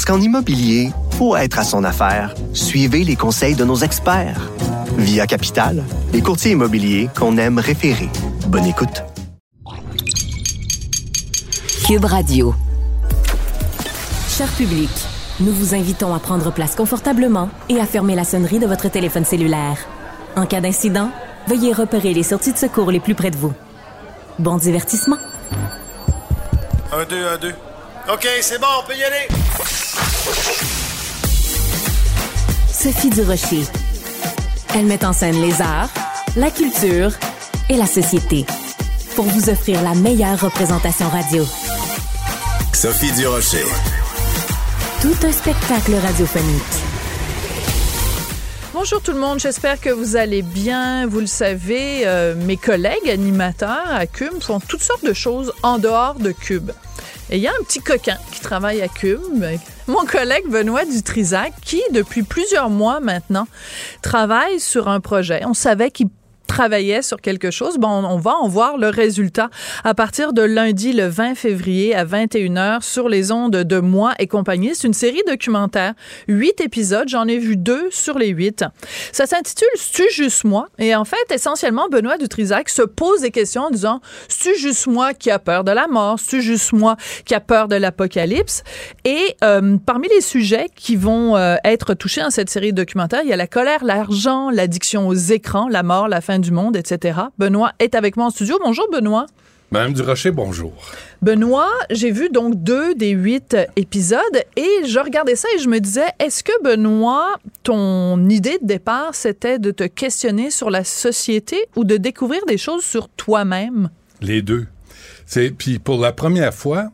Parce qu'en immobilier, pour être à son affaire, suivez les conseils de nos experts. Via Capital, les courtiers immobiliers qu'on aime référer. Bonne écoute. Cube Radio. Cher public, nous vous invitons à prendre place confortablement et à fermer la sonnerie de votre téléphone cellulaire. En cas d'incident, veuillez repérer les sorties de secours les plus près de vous. Bon divertissement. Un, deux, un, deux. OK, c'est bon, on peut y aller. Sophie Durocher. Elle met en scène les arts, la culture et la société pour vous offrir la meilleure représentation radio. Sophie Durocher. Tout un spectacle radiophonique. Bonjour tout le monde, j'espère que vous allez bien. Vous le savez, euh, mes collègues animateurs à Cube font toutes sortes de choses en dehors de Cube. Et il y a un petit coquin qui travaille à Cube, mon collègue Benoît Dutrisac, qui, depuis plusieurs mois maintenant, travaille sur un projet. On savait qu'il travaillait sur quelque chose, bon, on va en voir le résultat à partir de lundi le 20 février à 21h sur les ondes de Moi et compagnie. C'est une série documentaire, huit épisodes, j'en ai vu deux sur les huit. Ça s'intitule C'est-tu juste moi? Et en fait, essentiellement, Benoît Dutrisac se pose des questions en disant C'est-tu juste moi qui a peur de la mort? C'est-tu juste moi qui a peur de l'apocalypse? Et euh, parmi les sujets qui vont euh, être touchés dans cette série documentaire, il y a la colère, l'argent, l'addiction aux écrans, la mort, la fin du monde, etc. Benoît est avec moi en studio. Bonjour, Benoît. Madame Durocher, bonjour. Benoît, j'ai vu donc deux des huit épisodes et je regardais ça et je me disais, est-ce que Benoît, ton idée de départ, c'était de te questionner sur la société ou de découvrir des choses sur toi-même? Les deux. C'est puis pour la première fois,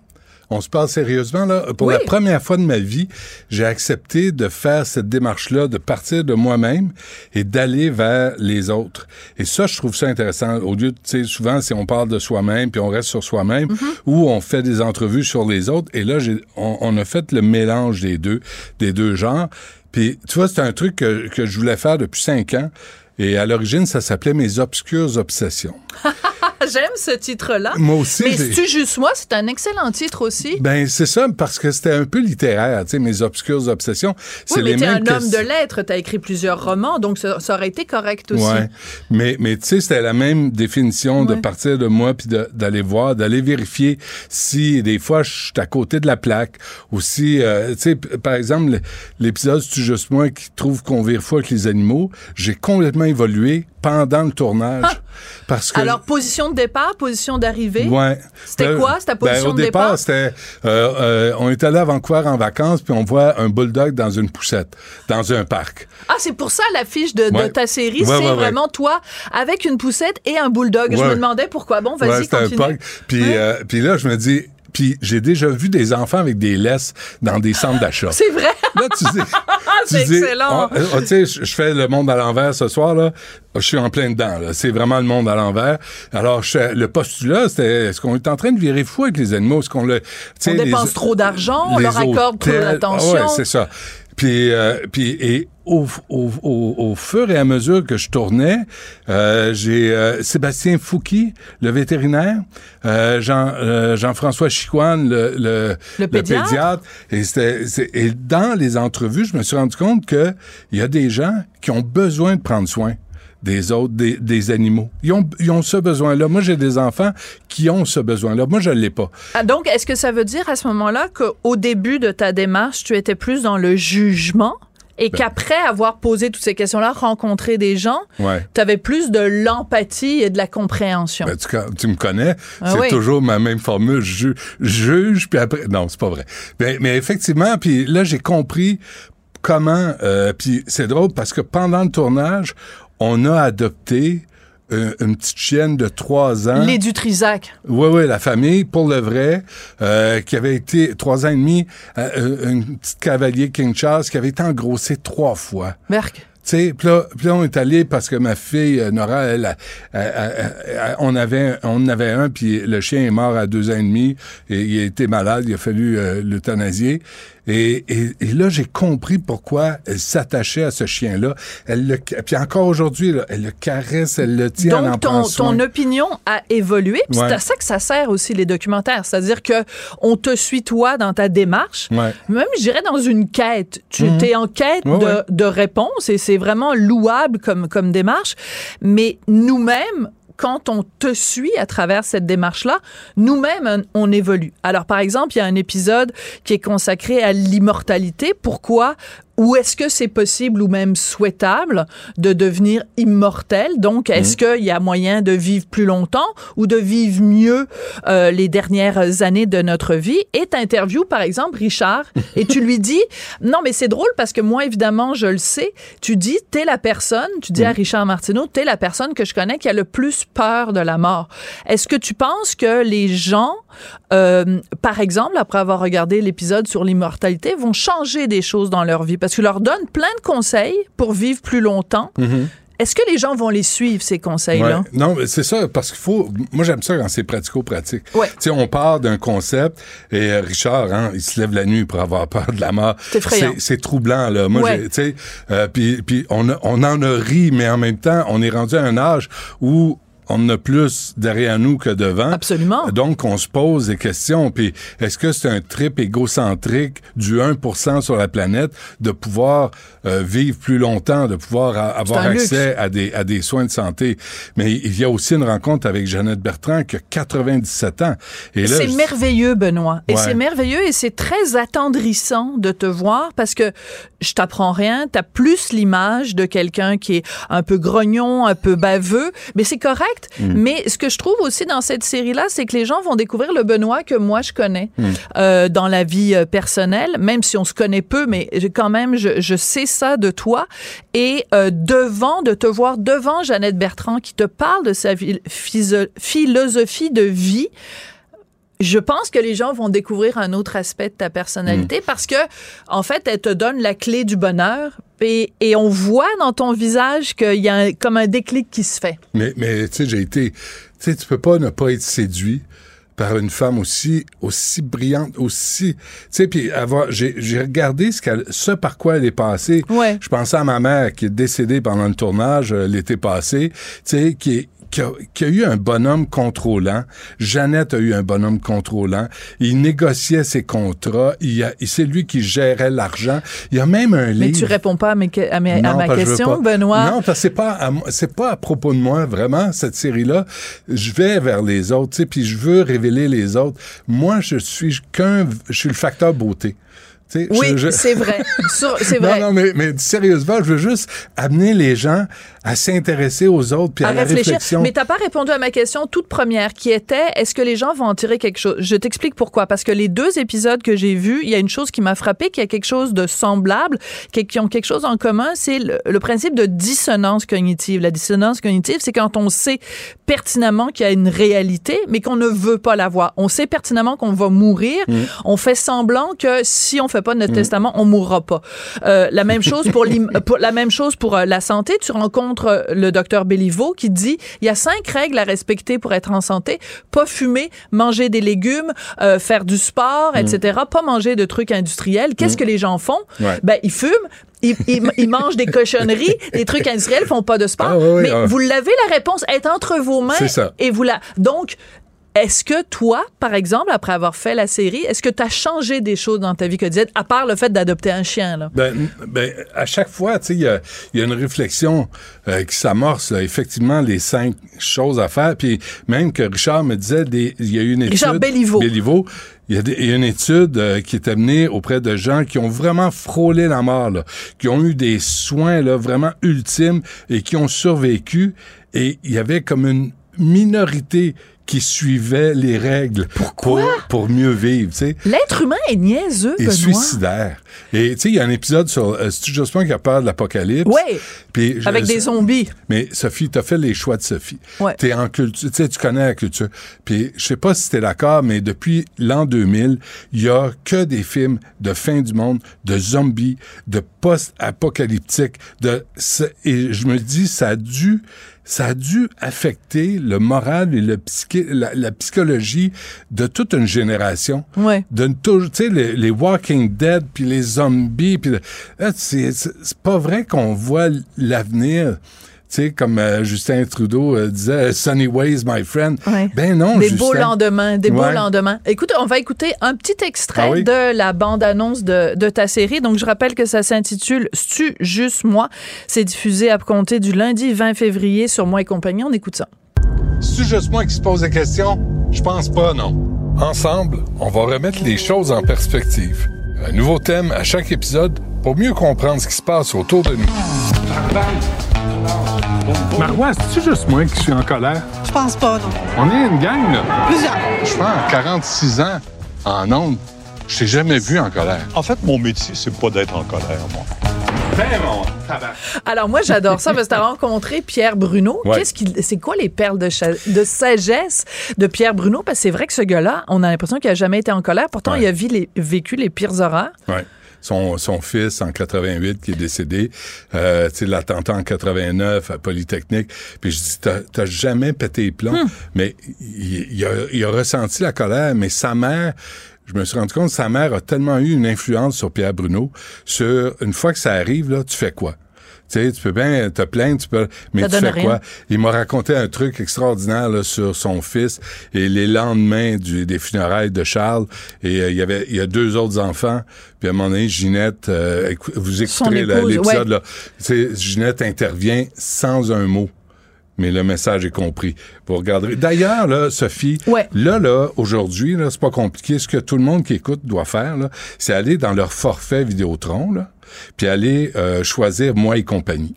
on se parle sérieusement, là. Pour la première fois de ma vie, j'ai accepté de faire cette démarche-là, de partir de moi-même et d'aller vers les autres. Et ça, je trouve ça intéressant. Au lieu, tu sais, souvent, si on parle de soi-même, puis on reste sur soi-même, Mm-hmm. ou on fait des entrevues sur les autres. Et là, j'ai, on, on a fait le mélange des deux, des deux genres. Puis, tu vois, c'est un truc que, que je voulais faire depuis cinq ans. Et à l'origine, ça s'appelait Mes obscures obsessions. J'aime ce titre-là. Moi aussi. Mais tu juste moi, c'est un excellent titre aussi. Ben, c'est ça, parce que c'était un peu littéraire, tu sais, mes obscures obsessions. C'est oui, mais les t'es un homme de lettres, t'as écrit plusieurs romans, donc ça, ça aurait été correct aussi. Ouais. Mais, mais tu sais, c'était la même définition de partir de moi puis de- d'aller voir, d'aller vérifier si des fois je suis à côté de la plaque ou si, euh, tu sais, par exemple, l'épisode C'est juste moi qui trouve qu'on vire fou avec les animaux, j'ai complètement évolué pendant le tournage. Parce que. Ah! Alors, position de départ, position d'arrivée? Ouais. C'était Ben, quoi, ta ben, position au de départ, départ? c'était euh, euh, on est allé à Vancouver en vacances puis on voit un bulldog dans une poussette dans un parc. Ah, c'est pour ça l'affiche de, ta série, Ouais, c'est ouais, vraiment toi avec une poussette et un bulldog. Je me demandais pourquoi. Bon, vas-y, c'était un continue. parc. Puis euh, puis là je me dis puis j'ai déjà vu des enfants avec des laisses dans des centres d'achat. C'est vrai? Là, tu dis. C'est tu dis, excellent. euh, tu sais, je fais le monde à l'envers ce soir, là. Je suis en plein dedans. C'est vraiment le monde à l'envers. Alors, je le postulat, c'était, est-ce qu'on est en train de virer fou avec les animaux? Est-ce qu'on le, On les- dépense trop d'argent, on leur accorde trop d'attention. Ah ouais, c'est ça. Puis, euh, puis et au, au, au, au fur et à mesure que je tournais, euh, j'ai euh, Sébastien Fouki, le vétérinaire, euh, Jean, euh, Jean-François Chicoine, le, le, Le pédiatre. Et, c'était, c'est- et dans les entrevues, je me suis rendu compte que il y a des gens qui ont besoin de prendre soin des autres, des, des animaux. Ils ont, ils ont ce besoin-là. Moi, j'ai des enfants qui ont ce besoin-là. Moi, je l'ai pas. Ah, donc, est-ce que ça veut dire à ce moment-là qu'au début de ta démarche, tu étais plus dans le jugement et Ben. qu'après avoir posé toutes ces questions-là, rencontré des gens, Ouais. tu avais plus de l'empathie et de la compréhension? Ben, tu, tu me connais, Ah c'est oui. toujours ma même formule. Je juge, puis après... Non, c'est pas vrai. Mais, mais effectivement, puis là, j'ai compris comment... euh, puis c'est drôle parce que pendant le tournage, on a adopté euh, une petite chienne de trois ans. Les Dutrisac. Oui, oui, la famille, pour le vrai, euh, qui avait été trois ans et demi, euh, euh, une petite cavalier King Charles qui avait été engrossée trois fois. Merc. Tu sais, puis là, là, on est allé parce que ma fille, Nora, elle, on avait, on en avait un, puis le chien est mort à deux ans et demi, et il a été malade, il a fallu euh, l'euthanasier. Et, et, et là, j'ai compris pourquoi elle s'attachait à ce chien-là. Elle le, puis encore aujourd'hui, elle le caresse, elle le tient, en Donc, prend ton, ton opinion a évolué. Puis Ouais. C'est à ça que ça sert aussi, les documentaires. C'est-à-dire que on te suit, toi, dans ta démarche. Ouais. Même, je dirais, dans une quête. Tu Mhm. es en quête Ouais, de, de réponses et c'est vraiment louable comme, comme démarche. Mais nous-mêmes, quand on te suit à travers cette démarche-là, nous-mêmes, on évolue. Alors, par exemple, il y a un épisode qui est consacré à l'immortalité. Pourquoi? Ou est-ce que c'est possible ou même souhaitable de devenir immortel? Donc, est-ce qu'il y a moyen de vivre plus longtemps ou de vivre mieux euh, les dernières années de notre vie? Et t'interviews, par exemple, Richard, et tu lui dis, non, mais c'est drôle parce que moi, évidemment, je le sais. Tu dis, t'es la personne, tu dis à Richard Martineau, t'es la personne que je connais qui a le plus peur de la mort. Est-ce que tu penses que les gens, euh, par exemple, après avoir regardé l'épisode sur l'immortalité, vont changer des choses dans leur vie? Parce que tu leur donnes plein de conseils pour vivre plus longtemps. Est-ce que les gens vont les suivre, ces conseils-là? Ouais. Non, mais c'est ça, parce qu'il faut. Moi, j'aime ça quand c'est pratico-pratique. Ouais. Tu sais, on part d'un concept, et euh, Richard, hein, il se lève la nuit pour avoir peur de la mort. C'est. C'est- troublant, là. Moi, Ouais. tu sais, euh, puis puis on, a- on en a ri, mais en même temps, on est rendu à un âge où on en a plus derrière nous que devant. Absolument. Donc, on se pose des questions. Puis, est-ce que c'est un trip égocentrique du 1% sur la planète de pouvoir euh, vivre plus longtemps, de pouvoir a- avoir accès à des, à des soins de santé? Mais il y a aussi une rencontre avec Jeannette Bertrand qui a 97 ans. Et là, C'est je- merveilleux, Benoît. Et c'est merveilleux et c'est très attendrissant de te voir parce que je t'apprends rien. T'as plus l'image de quelqu'un qui est un peu grognon, un peu baveux, mais c'est correct. Mm. Mais ce que je trouve aussi dans cette série-là, c'est que les gens vont découvrir le Benoît que moi je connais Mm. euh, dans la vie euh, personnelle, même si on se connaît peu, mais quand même, je, je sais ça de toi. Et euh, devant, de te voir devant Jeannette Bertrand qui te parle de sa philosophie de vie, je pense que les gens vont découvrir un autre aspect de ta personnalité parce que, en fait, elle te donne la clé du bonheur et, et on voit dans ton visage qu'il y a un- comme un déclic qui se fait. Mais, mais tu sais, j'ai été. Tu sais, tu peux pas ne pas être séduit par une femme aussi aussi brillante, aussi. Tu sais, puis avoir. J'ai j'ai regardé ce, qu'elle, ce par quoi elle est passée. Ouais. Je pensais à ma mère qui est décédée pendant le tournage euh, l'été passé. Tu sais, qui est qui a, qui a eu un bonhomme contrôlant. Jeannette a eu un bonhomme contrôlant. Il négociait ses contrats. Il c'est lui qui gérait l'argent. Il y a même un Mais livre. tu réponds pas à, mes que- à mes- à Non, ma question, Benoît. Non, parce que c'est pas c'est pas à propos de moi vraiment cette série-là. Je vais vers les autres, tu sais, puis je veux révéler les autres. Moi, je suis qu'un, je suis le facteur beauté. Oui, je- c'est vrai. Sur- C'est vrai. Non, non, mais, mais sérieusement, je veux juste amener les gens à s'intéresser aux autres puis à, à la réfléchir. réflexion. Mais t'as pas répondu à ma question toute première qui était est-ce que les gens vont en tirer quelque chose? Je t'explique pourquoi. Parce que les deux épisodes que j'ai vus, il y a une chose qui m'a frappé, qui a quelque chose de semblable, qui, ont quelque chose en commun, c'est le, le principe de dissonance cognitive. La dissonance cognitive, c'est quand on sait pertinemment qu'il y a une réalité, mais qu'on ne veut pas la voir. On sait pertinemment qu'on va mourir. On fait semblant que si on fait pas notre testament, on mourra pas. Euh, la même chose pour, la même chose pour euh, la santé. Tu rencontres euh, le docteur Béliveau qui dit il y a cinq règles à respecter pour être en santé pas fumer, manger des légumes, euh, faire du sport, etc. Pas manger de trucs industriels. Qu'est-ce que les gens font? Ouais. Ben ils fument. Ils, ils- ils mangent des cochonneries, des trucs industriels, font pas de sport. Ah, mais ah. vous l'avez la réponse est entre vos mains C'est ça. et vous la donc est-ce que toi, par exemple, après avoir fait la série, est-ce que tu as changé des choses dans ta vie quotidienne, à part le fait d'adopter un chien? Là? Ben, ben, à chaque fois, tu sais, il y a, y a une réflexion euh, qui s'amorce, effectivement, les cinq choses à faire. Puis même que Richard me disait, il y a eu une étude... Richard Béliveau. Béliveau. Il y, a des- il y a une étude euh, qui est amenée auprès de gens qui ont vraiment frôlé la mort, là, qui ont eu des soins là, vraiment ultimes et qui ont survécu. Et il y avait comme une minorité qui suivait les règles pour, pour mieux vivre. L'être humain est niaiseux, Et Benoît. suicidaire. Et tu sais, il y a un épisode sur euh, moi qui a peur de l'apocalypse? Oui, Puis je- avec des zombies. mais Sophie, t'as fait les choix de Sophie. Ouais. T'es en culture, tu sais, tu connais la culture. Puis je sais pas si t'es d'accord, mais depuis l'an 2000, il y a que des films de fin du monde, de zombies, de post-apocalyptique, de et je me dis ça a dû ça a dû affecter le moral et le psyché, la, la psychologie de toute une génération. Ouais. De tu sais, les, les Walking Dead, puis les zombies, puis c'est pas vrai qu'on voit l'avenir. Sais, comme euh, Justin Trudeau euh, disait, Sunny Ways, my friend. Ouais. Ben non, Des Justin. beaux lendemains, des beaux lendemains. Écoute, on va écouter un petit extrait Ah oui? de la bande-annonce de, de ta série. Donc, je rappelle que ça s'intitule «Tu juste moi». C'est diffusé à compter du lundi 20 février sur Moi et compagnie. On écoute ça. C'est juste moi qui se pose la question? Je pense pas, non. Ensemble, on va remettre les choses en perspective. Un nouveau thème à chaque épisode pour mieux comprendre ce qui se passe autour de nous. Marois, c'est juste moi qui suis en colère? Je pense pas, non. On est une gang, là. Plusieurs. Je pense en 46 ans, en ondes, je t'ai jamais vu en colère. En fait, mon métier, c'est pas d'être en colère, moi. Ben, Alors, moi, j'adore ça parce que tu as rencontré Pierre Bruno. Ouais. Qu'est-ce qu'il, c'est quoi les perles de, cha- de sagesse de Pierre Bruno? Parce que c'est vrai que ce gars-là, on a l'impression qu'il a jamais été en colère. Pourtant, Ouais. il a les- vécu les pires horreurs. Ouais. Son, son fils en 88 qui est décédé, euh, tu sais, l'attentat en 89 à Polytechnique. Puis je dis, t'as jamais pété les plombs, mais il, il a, il a ressenti la colère, mais sa mère, je me suis rendu compte, sa mère a tellement eu une influence sur Pierre Bruno, sur une fois que ça arrive, là, tu fais quoi? Tu sais, tu peux bien te plaindre, tu peux, mais Ça tu fais rien. quoi? Il m'a raconté un truc extraordinaire là, sur son fils et les lendemains du, des funérailles de Charles. Et euh, il y avait il y a deux autres enfants. Puis à un moment donné, Ginette, euh, vous écouterez l'épisode ouais. là. Ginette intervient sans un mot. Mais le message est compris. Vous regarderez. D'ailleurs, là, Sophie, Ouais. là, là, aujourd'hui, là, c'est pas compliqué. Ce que tout le monde qui écoute doit faire, là, c'est aller dans leur forfait Vidéotron, là, puis aller euh, choisir moi et compagnie.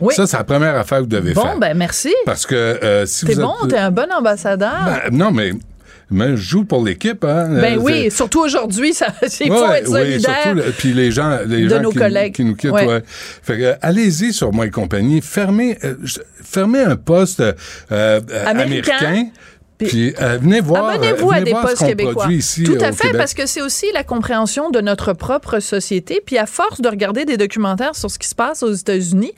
Oui. Ça, c'est la première affaire que vous devez Bon, faire. ben merci. Parce que euh, si T'es vous bon, êtes... t'es un bon ambassadeur. Ben, non, mais, mais je joue pour l'équipe. Hein, Ben Euh, oui, surtout aujourd'hui, ça, il faut Ouais, être oui, solidaire. surtout, le- puis les gens, les de gens nos qui, collègues. qui nous quittent, Ouais. ouais. Fait que, allez-y sur moi et compagnie, fermez, euh, fermez un poste euh, euh, Américain. américain. Puis- euh, venez voir, Abonnez-vous euh, à venez des postes québécois. ici Tout à au fait, Québec. parce que c'est aussi la compréhension de notre propre société. Puis à force de regarder des documentaires sur ce qui se passe aux États-Unis,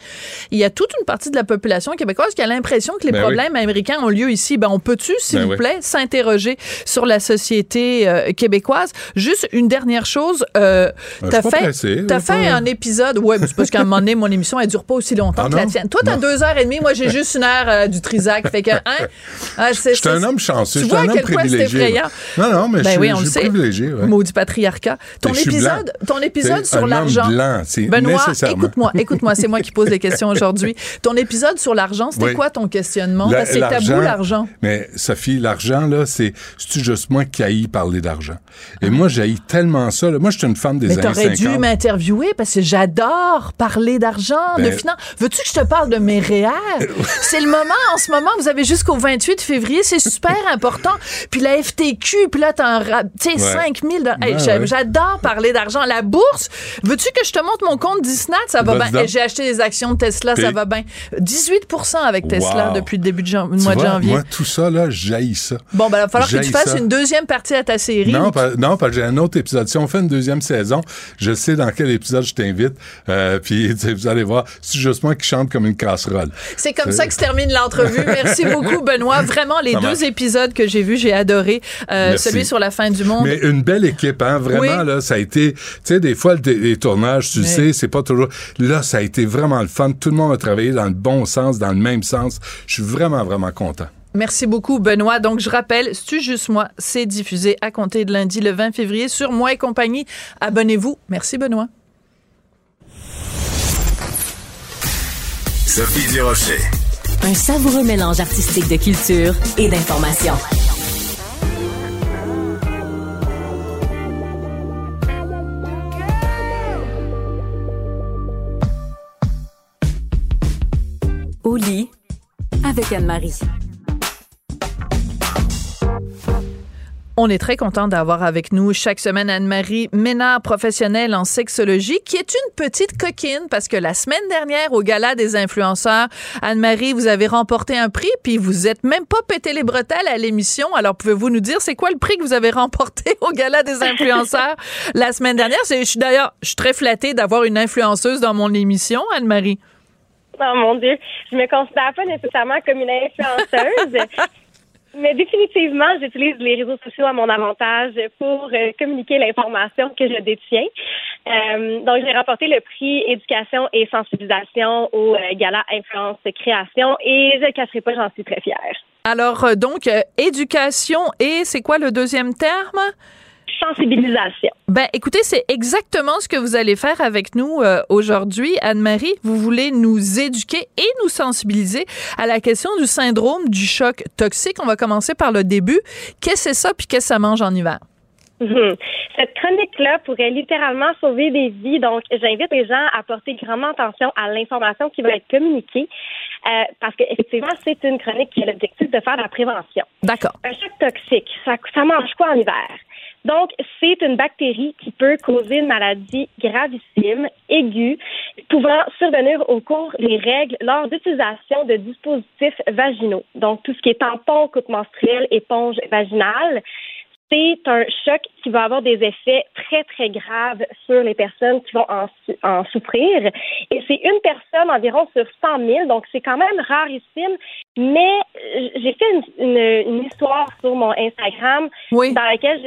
il y a toute une partie de la population québécoise qui a l'impression que les Ben problèmes américains ont lieu ici. Ben on peut-tu, s'il Ben vous oui. plaît, s'interroger sur la société euh, québécoise? Juste une dernière chose. Euh, Ben, je t'as fait, pressé, suis fait un épisode. Ouais, mais c'est parce qu'à un moment donné, mon émission elle dure pas aussi longtemps Ah que la tienne. Toi, t'as deux heures et demie. Moi, j'ai juste une heure euh, du Trisac. Fait que, hein, ah, c'est- Homme chanceux, Tu je suis vois un à homme quel point c'est privilégié. effrayant. Non, non, mais Ben je suis, oui, on je le suis privilégié. ouais. Maudit patriarcat. Ton Mais épisode, ton épisode sur l'argent. Benoît, écoute-moi, écoute-moi, c'est moi qui pose les questions aujourd'hui. Ton épisode sur l'argent, c'était Oui. quoi ton questionnement? La- Parce que c'est tabou, l'argent. Mais Sophie, l'argent, là, c'est juste moi qui haïs parler d'argent? Et moi, j'haïs tellement ça. là. Moi, je suis une femme des Mais années t'aurais 50. dû m'interviewer parce que j'adore parler d'argent, de Ben- finance. Veux-tu que je te parle de mes REER? c'est le moment, en ce moment, vous avez jusqu'au 28 février, c'est super important. Puis la FTQ, puis là, t'en tu sais, Ouais. 5 000 dollars. Hey, Ouais, j'aime- ouais. J'adore parler d'argent. La bourse, veux-tu que je te montre mon compte Disney? Ça va bien. J'ai acheté des actions de Tesla, ça va bien. 18% avec Tesla Wow. depuis le début du mois de janvier. Moi, tout ça, là, j'haïs ça. Bon, ben, il va falloir que tu fasses ça. une deuxième partie à ta série. Non, pas- non, parce que j'ai un autre épisode. Si on fait une deuxième saison, je sais dans quel épisode je t'invite. Euh, puis vous allez voir, c'est juste moi qui chante comme une casserole. C'est comme ça que se termine l'entrevue. Merci beaucoup, Benoît. Vraiment, les Ça deux marche. Épisodes que j'ai vus, j'ai adoré. Euh, Merci. celui sur la fin du monde. Mais une belle équipe, hein, vraiment, Oui. là, ça a été, tu sais, des fois, le- les tournages, tu le Oui. sais, c'est pas toujours, là, ça a été vraiment le fun. Tout le monde a travaillé dans le bon sens, dans le même sens. Je suis vraiment, vraiment content. Merci beaucoup, Benoît. Donc, je rappelle, C'est-tu juste moi, c'est diffusé à compter de lundi le 20 février sur Moi et compagnie. Abonnez-vous. Merci, Benoît. Sophie Durocher. Un savoureux mélange artistique de culture et d'information. Au lit avec Anne-Marie. On est très content d'avoir avec nous chaque semaine Anne-Marie Ménard, professionnelle en sexologie, qui est une petite coquine parce que la semaine dernière, au Gala des influenceurs, Anne-Marie, vous avez remporté un prix, puis vous êtes même pas pété les bretelles à l'émission. Alors, pouvez-vous nous dire, c'est quoi le prix que vous avez remporté au Gala des influenceurs la semaine dernière? Je suis d'ailleurs, je suis très flattée d'avoir une influenceuse dans mon émission, Anne-Marie. Oh mon Dieu, je me considère pas nécessairement comme une influenceuse. Mais définitivement, j'utilise les réseaux sociaux à mon avantage pour euh, communiquer l'information que je détiens. Euh, donc, j'ai remporté le prix éducation et sensibilisation au euh, Gala Influence Création et je ne cacherai pas, j'en suis très fière. Alors, donc, éducation et c'est quoi le deuxième terme? Sensibilisation. Ben, écoutez, c'est exactement ce que vous allez faire avec nous euh, aujourd'hui, Anne-Marie. Vous voulez nous éduquer et nous sensibiliser à la question du syndrome du choc toxique. On va commencer par le début. Qu'est-ce que c'est ça, puis qu'est-ce que ça mange en hiver? Mhm. Cette chronique-là pourrait littéralement sauver des vies. Donc, j'invite les gens à porter grandement attention à l'information qui va être communiquée, euh, parce qu'effectivement, c'est une chronique qui a l'objectif de faire de la prévention. D'accord. Un choc toxique, ça, ça mange quoi en hiver? Donc, c'est une bactérie qui peut causer une maladie gravissime, aiguë, pouvant survenir au cours des règles lors d'utilisation de dispositifs vaginaux. Donc, tout ce qui est tampon, coupe menstruelle, éponge vaginale c'est un choc qui va avoir des effets très, très graves sur les personnes qui vont en, souffrir. Et c'est une personne environ sur 100 000, donc c'est quand même rarissime. Mais j'ai fait une, histoire sur mon Instagram dans laquelle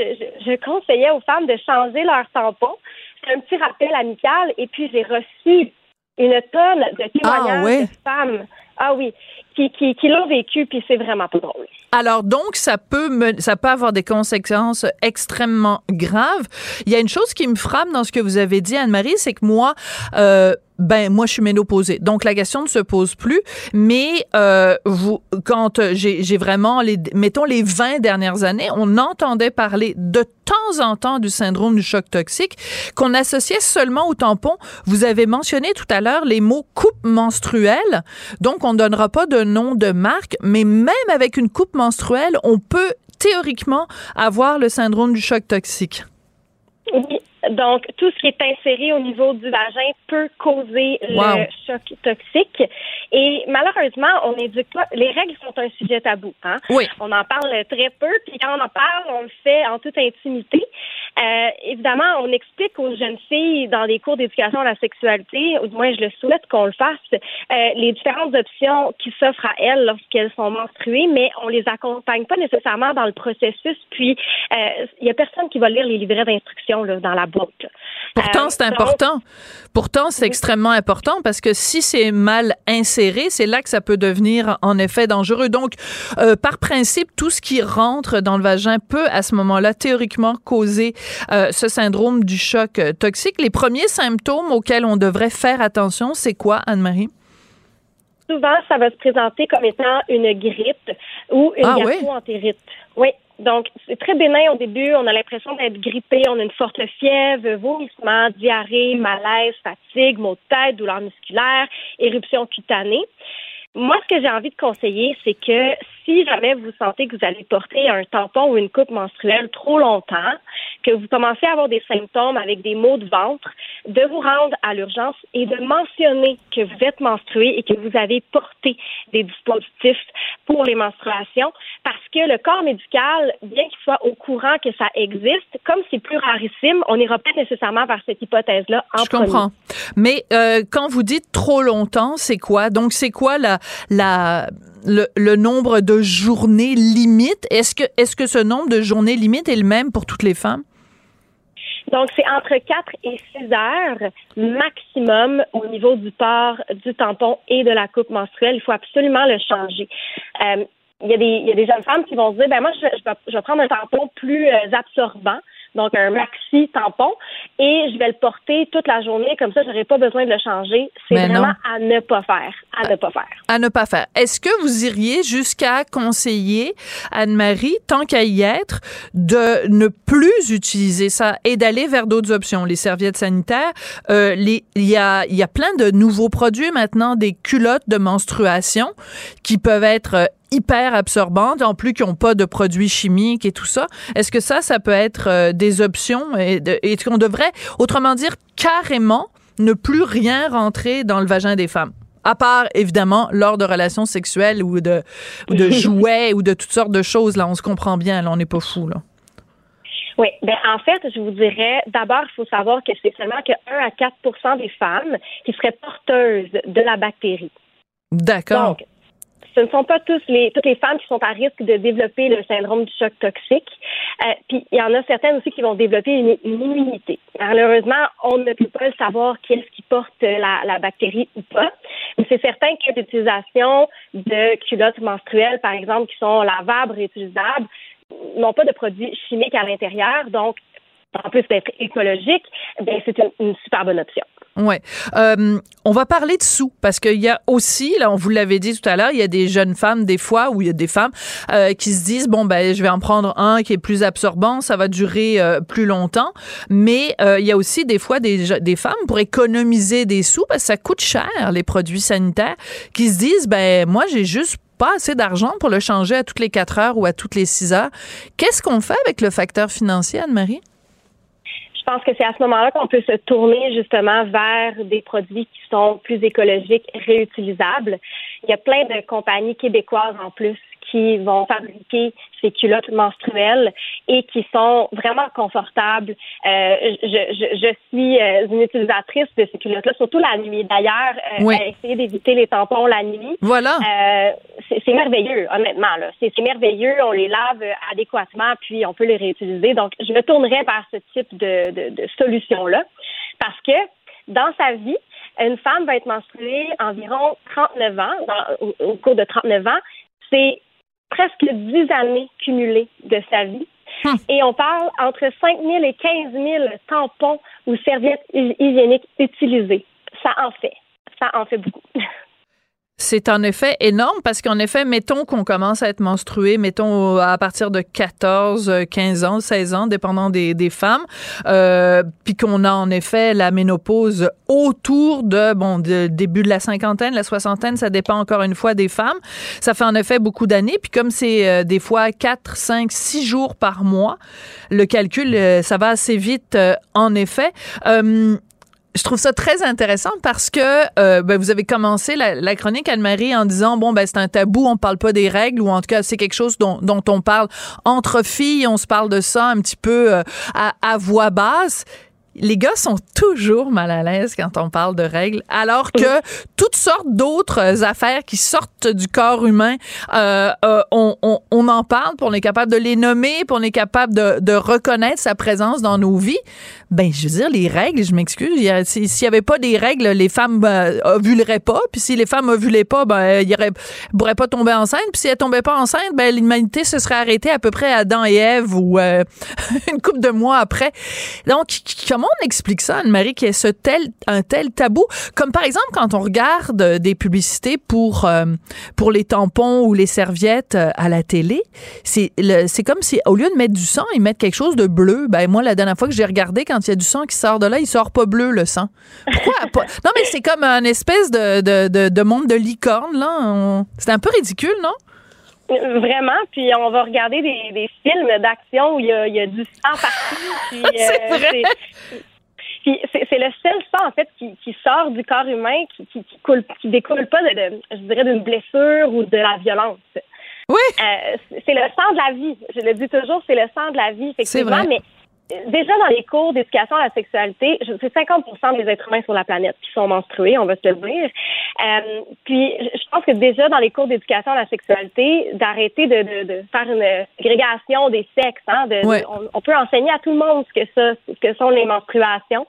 je, conseillais aux femmes de changer leur tampon. C'est un petit rappel amical. Et puis, j'ai reçu une tonne de témoignages ah, de femmes. Ah oui, qui, qui, qui l'ont vécu, puis c'est vraiment pas drôle. Alors donc, ça peut, me, ça peut avoir des conséquences extrêmement graves. Il y a une chose qui me frappe dans ce que vous avez dit, Anne-Marie, c'est que moi, euh, ben moi je suis ménopausée. Donc la question ne se pose plus, mais euh, vous quand j'ai vraiment les mettons les 20 dernières années, on entendait parler de temps en temps du syndrome du choc toxique qu'on associait seulement au tampon. Vous avez mentionné tout à l'heure les mots coupe menstruelle. Donc on ne donnera pas de nom de marque, mais même avec une coupe menstruelle, on peut théoriquement avoir le syndrome du choc toxique. Donc, tout ce qui est inséré au niveau du vagin peut causer le choc toxique. Et malheureusement, on éduque pas. Les règles sont un sujet tabou. Hein? Oui. On en parle très peu, puis quand on en parle, on le fait en toute intimité. Euh, évidemment, on explique aux jeunes filles dans les cours d'éducation à la sexualité, ou du moins je le souhaite qu'on le fasse, euh, les différentes options qui s'offrent à elles lorsqu'elles sont menstruées, mais on les accompagne pas nécessairement dans le processus. Puis, il euh, y a personne qui va lire les livrets d'instruction dans la Pourtant, c'est euh, important. Pourtant, c'est extrêmement important parce que si c'est mal inséré, c'est là que ça peut devenir en effet dangereux. Donc, euh, par principe, tout ce qui rentre dans le vagin peut à ce moment-là théoriquement causer euh, ce syndrome du choc toxique. Les premiers symptômes auxquels on devrait faire attention, c'est quoi, Anne-Marie? Souvent, ça va se présenter comme étant une grippe ou une ah, gastro-entérite. Oui. Donc, c'est très bénin au début. On a l'impression d'être grippé. On a une forte fièvre, vomissement, diarrhée, malaise, fatigue, maux de tête, douleurs musculaires, éruption cutanée. Moi, ce que j'ai envie de conseiller, c'est que si jamais vous sentez que vous allez porter un tampon ou une coupe menstruelle trop longtemps, que vous commencez à avoir des symptômes avec des maux de ventre, de vous rendre à l'urgence et de mentionner que vous êtes menstrué et que vous avez porté des dispositifs pour les menstruations parce que le corps médical, bien qu'il soit au courant que ça existe, comme c'est plus rarissime, on n'ira pas nécessairement vers cette hypothèse-là en Je comprends. Mais euh, quand vous dites trop longtemps, c'est quoi? Donc, c'est quoi la, la, le, nombre de journées limite? Est-ce que, est-ce que ce nombre de journées limite est le même pour toutes les femmes? Donc, c'est entre 4 et 6 heures maximum au niveau du port du tampon et de la coupe menstruelle. Il faut absolument le changer. Euh, il y, a des, il y a des jeunes femmes qui vont se dire, ben moi, je, je vais prendre un tampon plus euh, absorbant donc un maxi tampon, et je vais le porter toute la journée, comme ça, j'aurai pas besoin de le changer. C'est vraiment à ne pas faire, à ne pas faire. À ne pas faire. Est-ce que vous iriez jusqu'à conseiller Anne-Marie, tant qu'à y être, de ne plus utiliser ça et d'aller vers d'autres options, les serviettes sanitaires, euh, il y a, y a plein de nouveaux produits maintenant, des culottes de menstruation qui peuvent être euh, hyper absorbantes, en plus qui n'ont pas de produits chimiques et tout ça. Est-ce que ça, ça peut être euh, des options? Et, et qu'on devrait, autrement dire, carrément ne plus rien rentrer dans le vagin des femmes? à part évidemment lors de relations sexuelles ou de, ou de jouets ou de toutes sortes de choses. Là, on se comprend bien, là, on n'est pas fou. Là. Oui, ben en fait, je vous dirais, d'abord, il faut savoir que c'est seulement que 1 à 4% des femmes qui seraient porteuses de la bactérie. D'accord ce ne sont pas tous les, toutes les femmes qui sont à risque de développer le syndrome du choc toxique. Euh, puis il y en a certaines aussi qui vont développer une, immunité. Malheureusement, on ne peut pas le savoir qui est-ce qui porte la, la bactérie ou pas. Mais c'est certain que l'utilisation de culottes menstruelles, par exemple, qui sont lavables, réutilisables, n'ont pas de produits chimiques à l'intérieur. Donc, en plus d'être écologique, ben c'est une super bonne option. Ouais. Euh, on va parler de sous parce qu'il y a aussi, là, on vous l'avait dit tout à l'heure, il y a des jeunes femmes des fois où il y a des femmes euh, qui se disent bon ben je vais en prendre un qui est plus absorbant, ça va durer euh, plus longtemps. Mais euh, il y a aussi des fois des, des femmes pour économiser des sous parce que ça coûte cher les produits sanitaires qui se disent ben moi j'ai juste pas assez d'argent pour le changer à toutes les quatre heures ou à toutes les six heures. Qu'est-ce qu'on fait avec le facteur financier, Anne-Marie? Je pense que c'est à ce moment-là qu'on peut se tourner justement vers des produits qui sont plus écologiques, réutilisables. Il y a plein de compagnies québécoises en plus qui vont fabriquer ces culottes menstruelles et qui sont vraiment confortables. Euh, je, je, je, suis euh, une utilisatrice de ces culottes-là, surtout la nuit. D'ailleurs, euh, essayer d'éviter les tampons la nuit. Voilà. Euh, c'est merveilleux, honnêtement. C'est merveilleux. On les lave adéquatement, puis on peut les réutiliser. Donc, je me tournerai vers ce type de, de, de solution-là parce que dans sa vie, une femme va être menstruée environ 39 ans, dans, au, au, cours de 39 ans. C'est presque 10 années cumulées de sa vie. Hum. Et on parle entre 5 000 et 15 000 tampons ou serviettes hygiéniques utilisées. Ça en fait. Ça en fait beaucoup. C'est en effet énorme parce qu'en effet, mettons qu'on commence à être menstrué, mettons à partir de 14, 15 ans, 16 ans, dépendant des, femmes, euh, puis qu'on a en effet la ménopause autour de, bon, de, début de la cinquantaine, la soixantaine, ça dépend encore une fois des femmes. Ça fait en effet beaucoup d'années, puis comme c'est euh, des fois 4, 5, 6 jours par mois, le calcul, euh, ça va assez vite euh, en effet. Je trouve ça très intéressant parce que euh, ben, vous avez commencé la, la chronique Anne-Marie en disant bon ben c'est un tabou, on parle pas des règles ou en tout cas c'est quelque chose dont, dont, on parle entre filles, on se parle de ça un petit peu euh, à, à voix basse les gars sont toujours mal à l'aise quand on parle de règles, alors que toutes sortes d'autres affaires qui sortent du corps humain, euh, euh, on, on, on, en parle, puis on est capable de les nommer, puis on est capable de, de, reconnaître sa présence dans nos vies. Ben, je veux dire, les règles, je m'excuse, s'il n'y avait pas des règles, les femmes euh, ovuleraient pas, puis si les femmes ovulaient pas, ben, il ne pourraient pas tomber enceinte, puis si elles tombaient pas enceinte, ben, l'humanité se serait arrêtée à peu près à Adam et Ève ou euh, une couple de mois après. Donc, comment on explique ça, Anne-Marie, qu'il y ait ce tel, un tel tabou? Comme par exemple, quand on regarde des publicités pour, euh, pour les tampons ou les serviettes euh, à la télé, c'est comme si, au lieu de mettre du sang, ils mettent quelque chose de bleu. Ben, moi, la dernière fois que j'ai regardé, quand il y a du sang qui sort de là, il sort pas bleu, le sang. Pourquoi? Non, mais c'est comme un espèce de, de, de, de monde de licorne, là. C'est un peu ridicule, non? Vraiment, puis on va regarder des, des films d'action où il y, a, il y a, du sang partout. Puis, euh, c'est le seul sang en fait qui, qui sort du corps humain qui, qui, qui coule, qui découle pas de, de je dirais d'une blessure ou de la violence. Oui. Euh, c'est le sang de la vie. Je le dis toujours, c'est le sang de la vie, effectivement. Vrai. Mais déjà dans les cours d'éducation à la sexualité, c'est 50 des êtres humains sur la planète qui sont menstrués, on va se le dire. Euh, puis je pense que déjà dans les cours d'éducation à la sexualité, d'arrêter de, de, de, faire une grégation des sexes, hein, de, ouais. on, on, peut enseigner à tout le monde ce que ça, ce que sont les menstruations.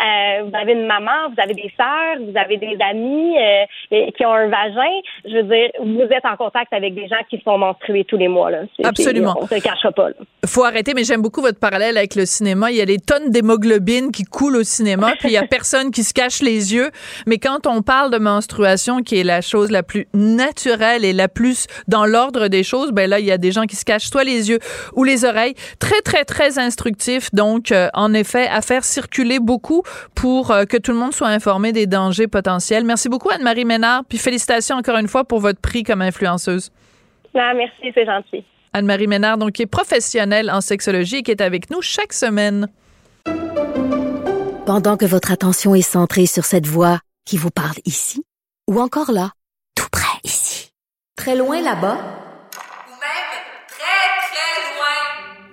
Euh, vous avez une maman, vous avez des sœurs, vous avez des amis euh, qui ont un vagin. Je veux dire, vous êtes en contact avec des gens qui sont menstrués tous les mois. Là. Absolument. On se cachera pas. Il faut arrêter, mais j'aime beaucoup votre parallèle avec le cinéma. Il y a les tonnes d'hémoglobine qui coulent au cinéma, puis il y a personne qui se cache les yeux. Mais quand on parle de menstruation, qui est la chose la plus naturelle et la plus dans l'ordre des choses, ben là, il y a des gens qui se cachent soit les yeux ou les oreilles. Très, très, très instructif. Donc, euh, en effet, à faire circuler beaucoup pour euh, que tout le monde soit informé des dangers potentiels. Merci beaucoup, Anne-Marie Ménard. Puis félicitations encore une fois pour votre prix comme influenceuse. Ah, merci, c'est gentil. Anne-Marie Ménard, donc, qui est professionnelle en sexologie et qui est avec nous chaque semaine. Pendant que votre attention est centrée sur cette voix qui vous parle ici, ou encore là, tout près ici, très loin là-bas, Ou même très, très loin.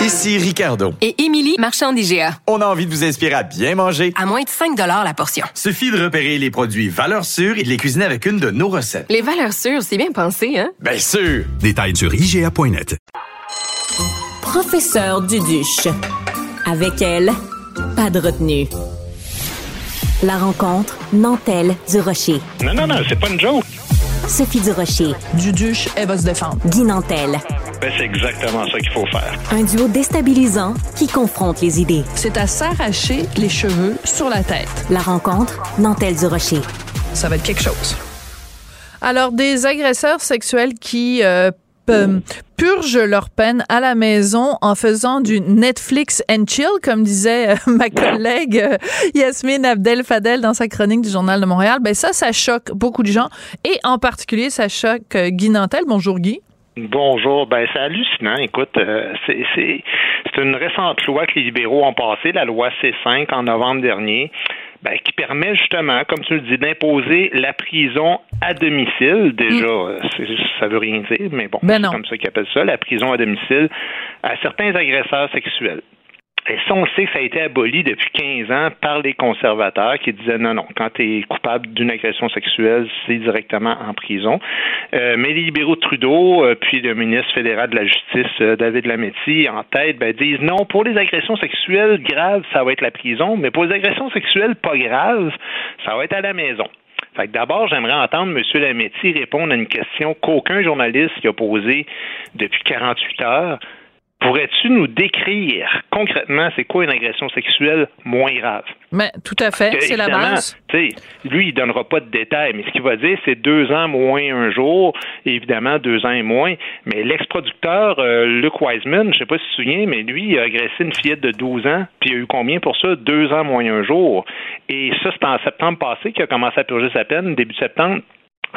Ici Ricardo. Et Émilie, marchand d'IGA. On a envie de vous inspirer à bien manger. À moins de 5 la portion. Suffit de repérer les produits valeurs sûres et de les cuisiner avec une de nos recettes. Les valeurs sûres, c'est bien pensé, hein? Bien sûr! Détails sur IGA.net. Professeur Duduche. Avec elle, pas de retenue. La rencontre Nantel du Rocher. Non, non, non, c'est pas une joke. Sophie du Rocher. Duduche, elle va se défendre. Guy Nantel. Ben, c'est exactement ça qu'il faut faire. Un duo déstabilisant qui confronte les idées. C'est à s'arracher les cheveux sur la tête. La rencontre Nantel du Rocher. Ça va être quelque chose. Alors, des agresseurs sexuels qui euh, p- purgent leur peine à la maison en faisant du Netflix and chill, comme disait euh, ma collègue euh, Yasmine Abdel Fadel dans sa chronique du Journal de Montréal. Ben ça, ça choque beaucoup de gens et en particulier, ça choque euh, Guy Nantel. Bonjour Guy. Bonjour. Ben, c'est hallucinant. Écoute, euh, c'est, c'est, c'est une récente loi que les libéraux ont passée, la loi C5 en novembre dernier, ben, qui permet justement, comme tu le dis, d'imposer la prison à domicile. Déjà, euh, c'est- ça veut rien dire, mais bon, Ben c'est comme ça qu'ils appellent ça, la prison à domicile à certains agresseurs sexuels. Et ça, on sait que ça a été aboli depuis 15 ans par les conservateurs qui disaient non, non, quand tu es coupable d'une agression sexuelle, c'est directement en prison. Euh, mais les libéraux de Trudeau, euh, puis le ministre fédéral de la Justice, euh, David Lametti, en tête, ben, disent non, pour les agressions sexuelles graves, ça va être la prison, mais pour les agressions sexuelles pas graves, ça va être à la maison. D'abord, j'aimerais entendre M. Lametti répondre à une question qu'aucun journaliste qui a posée depuis 48 heures. Pourrais-tu nous décrire concrètement c'est quoi une agression sexuelle moins grave? Mais tout à fait, c'est la base. lui, il donnera pas de détails, mais ce qu'il va dire, c'est deux ans moins un jour, et évidemment deux ans et moins. Mais l'ex-producteur euh, Luke Wiseman, je sais pas si tu te souviens, mais lui, il a agressé une fillette de 12 ans, puis il a eu combien pour ça? Deux ans moins un jour. Et ça, c'est en septembre passé qu'il a commencé à purger sa peine, début septembre.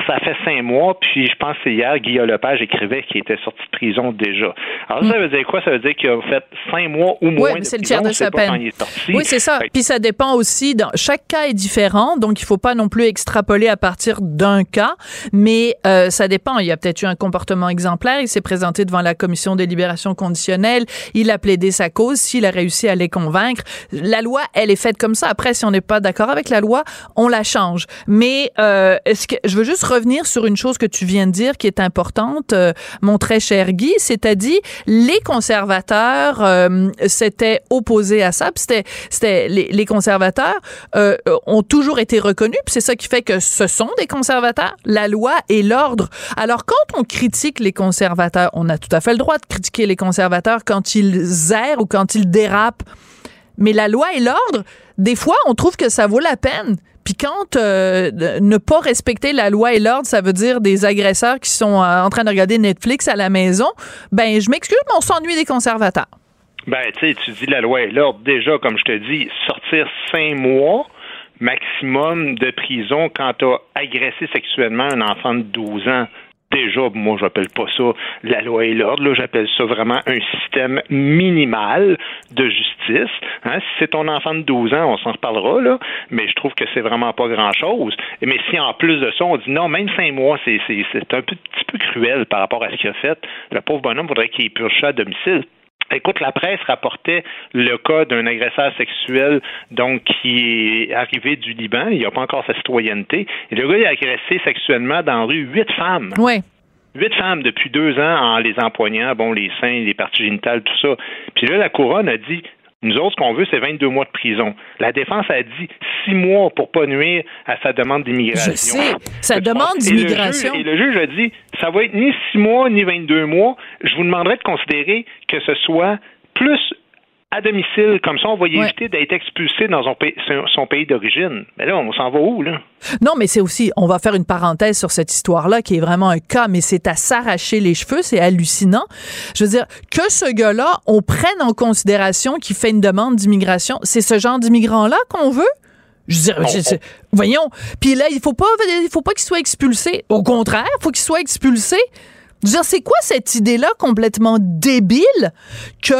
Ça fait cinq mois, puis je pense que c'est hier, Guillaume Lepage écrivait qu'il était sorti de prison déjà. Alors, ça veut dire quoi? Ça veut dire qu'il a fait cinq mois ou moins Oui, de c'est le tiers de sa peine. Oui, c'est ça. Puis ça dépend aussi. Dans, chaque cas est différent, donc il faut pas non plus extrapoler à partir d'un cas, mais euh, ça dépend. Il y a peut-être eu un comportement exemplaire. Il s'est présenté devant la commission des libérations conditionnelles. Il a plaidé sa cause. S'il a réussi à les convaincre, la loi, elle est faite comme ça. Après, si on n'est pas d'accord avec la loi, on la change. Mais euh, est-ce que je veux juste revenir sur une chose que tu viens de dire qui est importante, euh, mon très cher Guy, c'est-à-dire les conservateurs euh, s'étaient opposés à ça. C'était, c'était les, les conservateurs euh, ont toujours été reconnus. Puis c'est ça qui fait que ce sont des conservateurs. La loi et l'ordre. Alors quand on critique les conservateurs, on a tout à fait le droit de critiquer les conservateurs quand ils errent ou quand ils dérapent. Mais la loi et l'ordre, des fois, on trouve que ça vaut la peine. Puis quand euh, ne pas respecter la loi et l'ordre, ça veut dire des agresseurs qui sont euh, en train de regarder Netflix à la maison, ben je m'excuse, mais on s'ennuie des conservateurs. Ben, tu sais, tu dis la loi et l'ordre. Déjà, comme je te dis, sortir cinq mois maximum de prison quand tu as agressé sexuellement un enfant de 12 ans. Déjà, moi, j'appelle pas ça la loi et l'ordre. Là, j'appelle ça vraiment un système minimal de justice. Hein, si c'est ton enfant de 12 ans, on s'en reparlera, là. Mais je trouve que c'est vraiment pas grand-chose. Mais si en plus de ça, on dit non, même cinq mois, c'est, un petit peu cruel par rapport à ce qu'il a fait. Le pauvre bonhomme faudrait qu'il purge ça à domicile. Écoute, la presse rapportait le cas d'un agresseur sexuel donc qui est arrivé du Liban. Il n'a pas encore sa citoyenneté. Et le gars il a agressé sexuellement dans la rue huit femmes. Oui. Huit femmes depuis deux ans en les empoignant, bon, les seins, les parties génitales, tout ça. Puis là, la couronne a dit nous autres, ce qu'on veut, c'est 22 mois de prison. La défense a dit six mois pour pas nuire à sa demande d'immigration. Je sais, sa demande d'immigration. Et le juge a dit, ça va être ni six mois ni 22 mois. Je vous demanderai de considérer que ce soit plus à domicile. Comme ça, on va éviter d'être expulsé dans son pays, son pays d'origine. Mais là, on s'en va où, là? Non, mais c'est aussi, on va faire une parenthèse sur cette histoire-là, qui est vraiment un cas, mais c'est à s'arracher les cheveux, c'est hallucinant. Je veux dire, que ce gars-là, on prenne en considération qu'il fait une demande d'immigration, c'est ce genre d'immigrant-là qu'on veut? Je veux dire, voyons. Puis là, il faut pas, il faut pas qu'il soit expulsé. Au contraire, il faut qu'il soit expulsé c'est quoi cette idée-là complètement débile que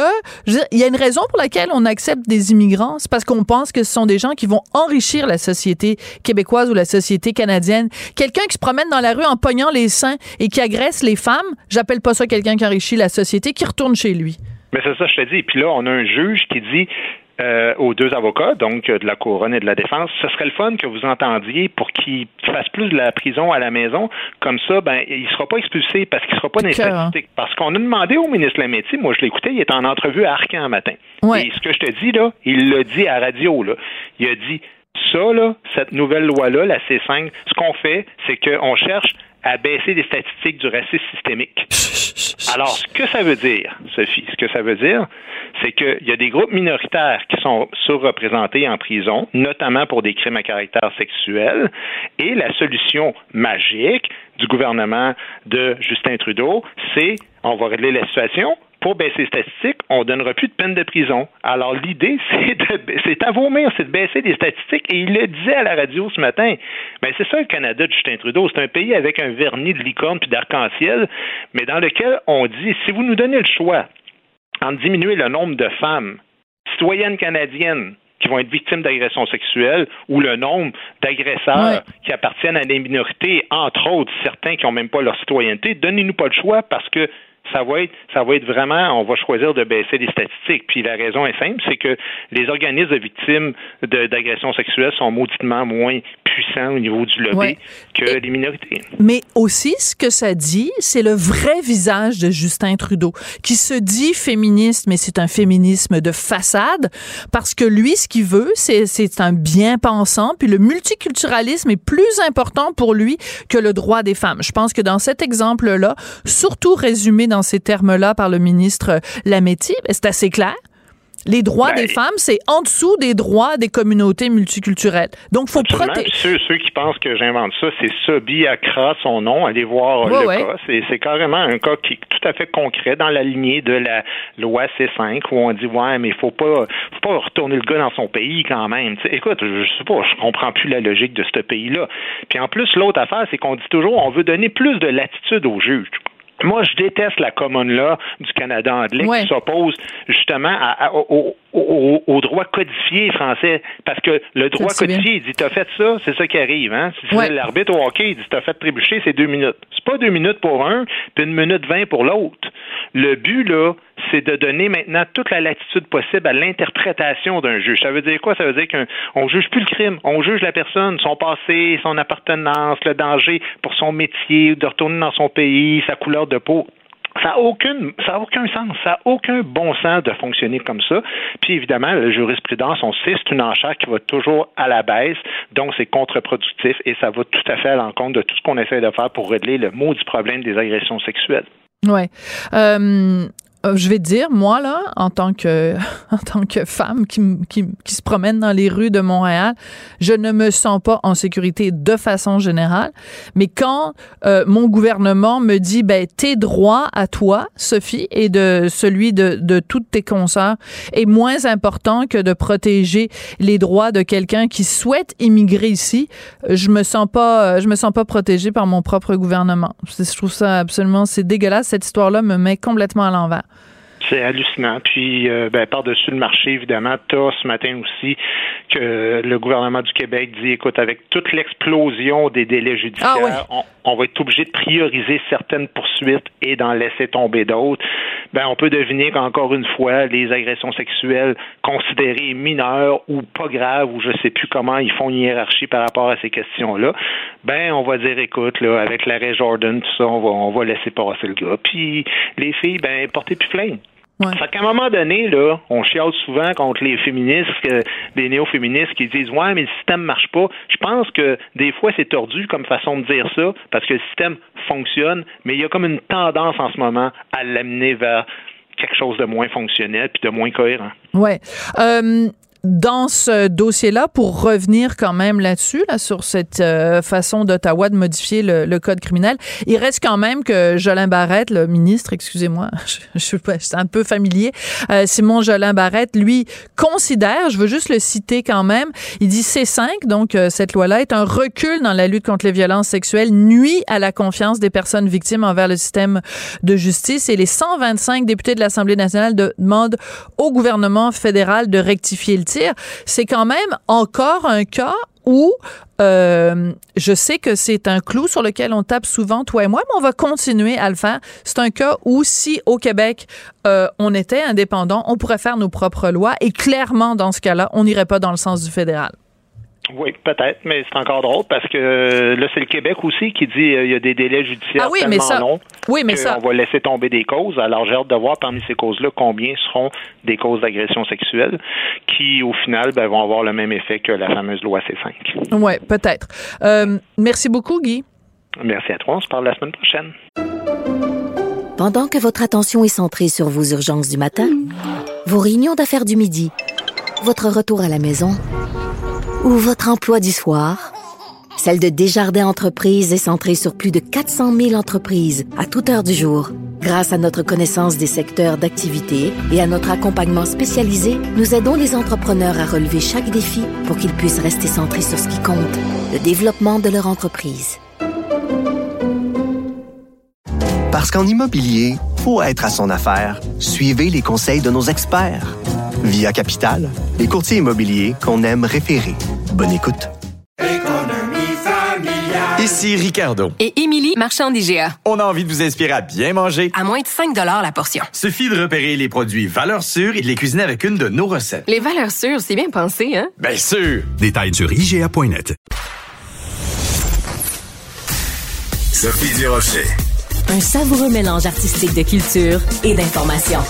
il y a une raison pour laquelle on accepte des immigrants, c'est parce qu'on pense que ce sont des gens qui vont enrichir la société québécoise ou la société canadienne. Quelqu'un qui se promène dans la rue en pognant les seins et qui agresse les femmes, j'appelle pas ça quelqu'un qui enrichit la société, qui retourne chez lui. Mais c'est ça, je te dis. Et puis là, on a un juge qui dit euh, aux deux avocats, donc euh, de la couronne et de la défense, ce serait le fun que vous entendiez pour qu'il fasse plus de la prison à la maison. Comme ça, ben, il sera pas expulsé parce qu'il sera pas les statistiques. Parce qu'on a demandé au ministre Lametti, moi je l'écoutais, il était en entrevue à Arcan un matin. Et ce que je te dis là, il l'a dit à radio là. Il a dit ça là, cette nouvelle loi là, la C5, ce qu'on fait, c'est qu'on cherche à baisser les statistiques du racisme systémique. Alors, ce que ça veut dire, Sophie, ce que ça veut dire, c'est qu'il y a des groupes minoritaires qui sont surreprésentés en prison, notamment pour des crimes à caractère sexuel, et la solution magique du gouvernement de Justin Trudeau, c'est on va régler la situation, pour baisser les statistiques, on ne donnera plus de peine de prison. Alors, l'idée, c'est, de, c'est à vomir, c'est de baisser les statistiques. Et il le disait à la radio ce matin. Ben, c'est ça le Canada de Justin Trudeau. C'est un pays avec un vernis de licorne puis d'arc-en-ciel, mais dans lequel on dit, si vous nous donnez le choix en diminuer le nombre de femmes citoyennes canadiennes qui vont être victimes d'agressions sexuelles ou le nombre d'agresseurs qui appartiennent à des minorités, entre autres certains qui n'ont même pas leur citoyenneté, donnez-nous pas le choix parce que ça va être, ça va être vraiment, on va choisir de baisser les statistiques. Puis la raison est simple, c'est que les organismes de victimes d'agressions sexuelles sont mauditement moins puissants au niveau du lobby que les minorités. Mais aussi, ce que ça dit, c'est le vrai visage de Justin Trudeau, qui se dit féministe, mais c'est un féminisme de façade, parce que lui, ce qu'il veut, c'est un bien-pensant, puis le multiculturalisme est plus important pour lui que le droit des femmes. Je pense que dans cet exemple-là, surtout résumé dans ces termes-là par le ministre Lametti, ben, c'est assez clair. Les droits ben, des femmes, c'est en dessous des droits des communautés multiculturelles. Donc, faut protéger. Ceux, ceux, qui pensent que j'invente ça, c'est Sobi Accra, son nom. Allez voir le cas. C'est carrément un cas qui est tout à fait concret dans la lignée de la loi C5 où on dit ouais, mais il faut pas, faut pas retourner le gars dans son pays quand même. écoute, je sais pas, je comprends plus la logique de ce pays-là. Puis en plus, l'autre affaire, c'est qu'on dit toujours on veut donner plus de latitude aux juges. Moi, je déteste la commune là du Canada anglais qui s'oppose justement au, droit codifié français. Parce que le droit codifié, il dit T'as fait ça, c'est ça qui arrive. Hein? Si l'arbitre au hockey, il dit T'as fait trébucher, c'est deux minutes. C'est pas deux minutes pour un, puis une minute vingt pour l'autre. Le but, là, c'est de donner maintenant toute la latitude possible à l'interprétation d'un juge. Ça veut dire quoi? Ça veut dire qu'on juge plus le crime, on juge la personne, son passé, son appartenance, le danger pour son métier, de retourner dans son pays, sa couleur de peau. Ça n'a aucun, ça aucun sens. Ça n'a aucun bon sens de fonctionner comme ça. Puis évidemment, la jurisprudence, on sait, c'est une enchère qui va toujours à la baisse, donc c'est contre-productif et ça va tout à fait à l'encontre de tout ce qu'on essaie de faire pour régler le mot du problème des agressions sexuelles. Ouais. Euh, je vais te dire, moi, là, en tant que, en tant que femme qui, qui, qui, se promène dans les rues de Montréal, je ne me sens pas en sécurité de façon générale. Mais quand euh, mon gouvernement me dit, ben, tes droits à toi, Sophie, et de celui de, de toutes tes consoeurs est moins important que de protéger les droits de quelqu'un qui souhaite immigrer ici, je me sens pas, je me sens pas protégée par mon propre gouvernement. Je trouve ça absolument, c'est dégueulasse. Cette histoire-là me met complètement à l'envers. C'est hallucinant. Puis, euh, ben, par-dessus le marché, évidemment, tu as ce matin aussi que le gouvernement du Québec dit, écoute, avec toute l'explosion des délais judiciaires, ah on, va être obligé de prioriser certaines poursuites et d'en laisser tomber d'autres. Ben, on peut deviner qu'encore une fois, les agressions sexuelles considérées mineures ou pas graves, ou je sais plus comment ils font une hiérarchie par rapport à ces questions-là, ben, on va dire, écoute, là, avec l'arrêt Jordan, tout ça, on va, on va laisser passer le gars. Puis, les filles, ben, portez plus plainte. Fait qu'à un moment donné, là, on chiale souvent contre les féministes, que, des néo-féministes qui disent Ouais, mais le système marche pas. Je pense que des fois, c'est tordu comme façon de dire ça, parce que le système fonctionne, mais il y a comme une tendance en ce moment à l'amener vers quelque chose de moins fonctionnel puis de moins cohérent. Ouais. Euh, dans ce dossier-là, pour revenir quand même là-dessus, là, sur cette euh, façon d'Ottawa de modifier le, le, code criminel, il reste quand même que Jolin Barrette, le ministre, excusez-moi, je, suis un peu familier, euh, Simon Jolin Barrette, lui, considère, je veux juste le citer quand même, il dit C5, donc euh, cette loi-là est un recul dans la lutte contre les violences sexuelles, nuit à la confiance des personnes victimes envers le système de justice. Et les 125 députés de l'Assemblée nationale demandent au gouvernement fédéral de rectifier le c'est quand même encore un cas où euh, je sais que c'est un clou sur lequel on tape souvent, toi et moi, mais on va continuer à le faire. C'est un cas où si au Québec euh, on était indépendant, on pourrait faire nos propres lois et clairement dans ce cas-là, on n'irait pas dans le sens du fédéral. Oui, peut-être, mais c'est encore drôle parce que euh, là, c'est le Québec aussi qui dit euh, il y a des délais judiciaires ah oui, tellement mais ça, longs oui, mais ça, on va laisser tomber des causes. Alors, j'ai hâte de voir parmi ces causes-là combien seront des causes d'agression sexuelle qui, au final, ben, vont avoir le même effet que la fameuse loi C5. Oui, peut-être. Euh, merci beaucoup, Guy. Merci à toi. On se parle la semaine prochaine. Pendant que votre attention est centrée sur vos urgences du matin, vos réunions d'affaires du midi, votre retour à la maison ou votre emploi du soir, celle de Desjardins Entreprises est centrée sur plus de 400 000 entreprises à toute heure du jour. Grâce à notre connaissance des secteurs d'activité et à notre accompagnement spécialisé, nous aidons les entrepreneurs à relever chaque défi pour qu'ils puissent rester centrés sur ce qui compte, le développement de leur entreprise. Parce qu'en immobilier, pour être à son affaire, suivez les conseils de nos experts. Via Capital, les courtiers immobiliers qu'on aime référer. Bonne écoute. Ici Ricardo. Et Émilie, marchand d'IGA. On a envie de vous inspirer à bien manger. À moins de 5 la portion. Suffit de repérer les produits valeurs sûres et de les cuisiner avec une de nos recettes. Les valeurs sûres, c'est bien pensé, hein? Bien sûr! Détails sur IGA.net. Sophie Durocher. Un savoureux mélange artistique de culture et d'information.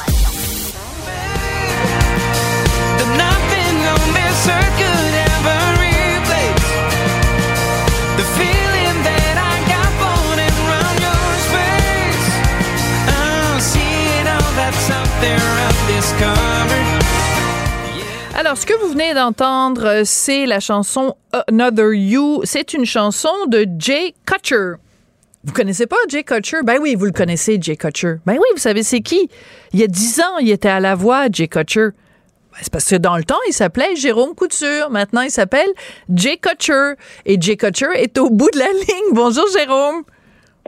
Alors, ce que vous venez d'entendre, c'est la chanson Another You. C'est une chanson de Jay Kutcher. Vous connaissez pas Jay Kutcher? Ben oui, vous le connaissez, Jay Kutcher. Ben oui, vous savez c'est qui? Il y a dix ans, il était à la voix, Jay Kutcher. Ben, c'est parce que dans le temps, il s'appelait Jérôme Couture. Maintenant, il s'appelle Jay Kutcher. Et Jay Kutcher est au bout de la ligne. Bonjour, Jérôme.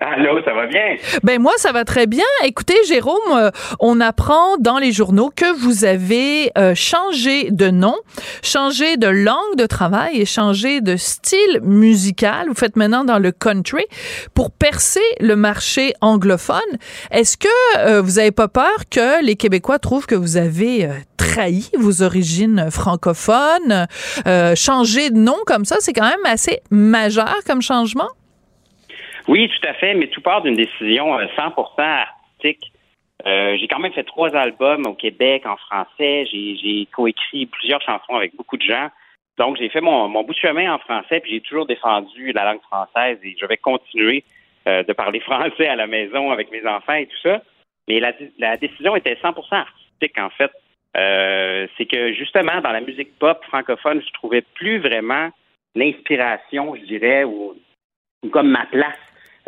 Allô, ça va bien? Ben moi, ça va très bien. Écoutez, Jérôme, euh, on apprend dans les journaux que vous avez euh, changé de nom, changé de langue de travail et changé de style musical. Vous faites maintenant dans le country pour percer le marché anglophone. Est-ce que euh, vous avez pas peur que les Québécois trouvent que vous avez trahi vos origines francophones? changer de nom comme ça, c'est quand même assez majeur comme changement? Oui, tout à fait, mais tout part d'une décision 100% euh, artistique. Euh, j'ai quand même fait trois albums au Québec en français. J'ai coécrit plusieurs chansons avec beaucoup de gens. Donc, j'ai fait mon, mon, bout de chemin en français, puis j'ai toujours défendu la langue française et je vais continuer euh, de parler français à la maison avec mes enfants et tout ça. Mais la, la décision était 100% artistique, en fait. Euh, c'est que justement, dans la musique pop francophone, je trouvais plus vraiment l'inspiration, je dirais, ou, ou comme ma place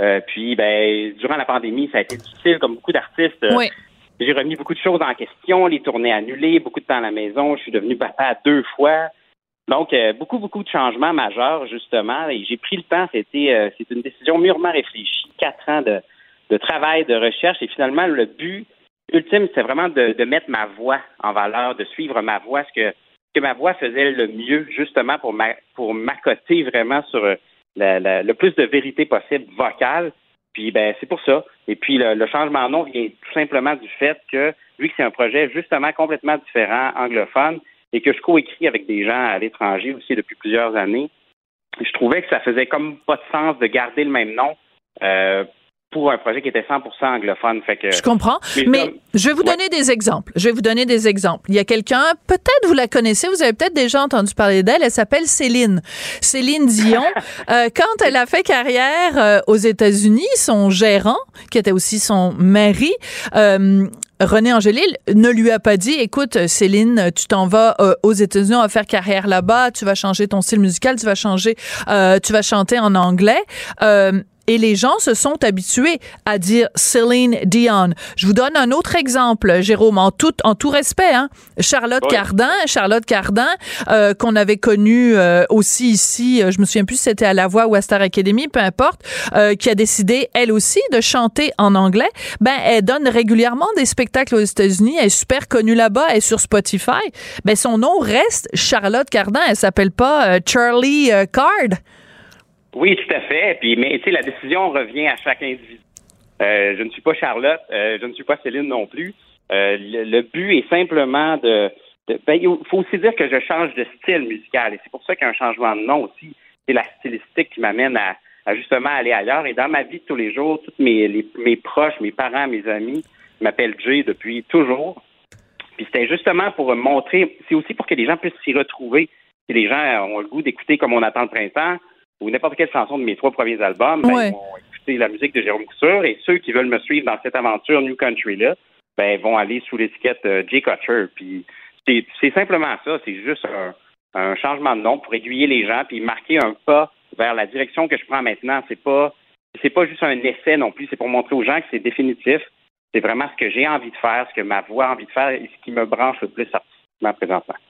euh, puis, ben, durant la pandémie, ça a été difficile, comme beaucoup d'artistes. Euh, oui. J'ai remis beaucoup de choses en question, les tournées annulées, beaucoup de temps à la maison. Je suis devenu papa deux fois. Donc, euh, beaucoup, beaucoup de changements majeurs, justement. Et j'ai pris le temps. C'était, c'est une décision mûrement réfléchie. Quatre ans de, de travail, de recherche. Et finalement, le but ultime, c'est vraiment de, de, mettre ma voix en valeur, de suivre ma voix, ce que, que ma voix faisait le mieux, justement, pour, ma, pour m'accoter vraiment sur le plus de vérité possible vocale. Puis ben c'est pour ça. Et puis le, changement de nom vient tout simplement du fait que vu que c'est un projet justement complètement différent, anglophone, et que je coécris avec des gens à l'étranger aussi depuis plusieurs années, je trouvais que ça faisait comme pas de sens de garder le même nom euh, pour un projet qui était 100% anglophone. Fait que, je comprends. Mais, je vais vous donner des exemples. Je vais vous donner des exemples. Il y a quelqu'un, peut-être vous la connaissez, vous avez peut-être déjà entendu parler d'elle. Elle s'appelle Céline. Céline Dion. euh, quand elle a fait carrière euh, aux États-Unis, son gérant, qui était aussi son mari, euh, René Angélil ne lui a pas dit, écoute, Céline, tu t'en vas euh, aux États-Unis, on va faire carrière là-bas, tu vas changer ton style musical, tu vas changer, euh, tu vas chanter en anglais. Euh, et les gens se sont habitués à dire Céline Dion. Je vous donne un autre exemple, Jérôme, en tout, en tout respect. Hein? Charlotte Cardin, Charlotte Cardin, euh, qu'on avait connue euh, aussi ici, euh, je me souviens plus si c'était à La Voix ou à Star Academy, peu importe, euh, qui a décidé, elle aussi, de chanter en anglais. Ben, elle donne régulièrement des spectacles aux États-Unis, elle est super connue là-bas, elle est sur Spotify. Ben, son nom reste Charlotte Cardin, elle s'appelle pas euh, Charlie euh, Card. Oui, tout à fait. Puis, mais tu sais, la décision revient à chaque individu. Euh, je ne suis pas Charlotte, euh, je ne suis pas Céline non plus. Euh, le, but est simplement de. ben, il faut aussi dire que je change de style musical et c'est pour ça qu'un changement de nom aussi, c'est la stylistique qui m'amène à, justement aller ailleurs. Et dans ma vie de tous les jours, tous mes, mes proches, mes parents, mes amis m'appellent Jay depuis toujours. Puis c'était justement pour montrer, c'est aussi pour que les gens puissent s'y retrouver. Si les gens ont le goût d'écouter comme on attend le printemps, ou n'importe quelle chanson de mes trois premiers albums, ben, Ouais. ils vont écouter la musique de Jérôme Couture et ceux qui veulent me suivre dans cette aventure New Country là, ben vont aller sous l'étiquette euh, Jay Kutcher. Puis c'est c'est simplement ça, c'est juste un, un changement de nom pour aiguiller les gens puis marquer un pas vers la direction que je prends maintenant. C'est pas c'est pas juste un essai non plus, c'est pour montrer aux gens que c'est définitif. C'est vraiment ce que j'ai envie de faire, ce que ma voix a envie de faire et ce qui me branche le plus artistiquement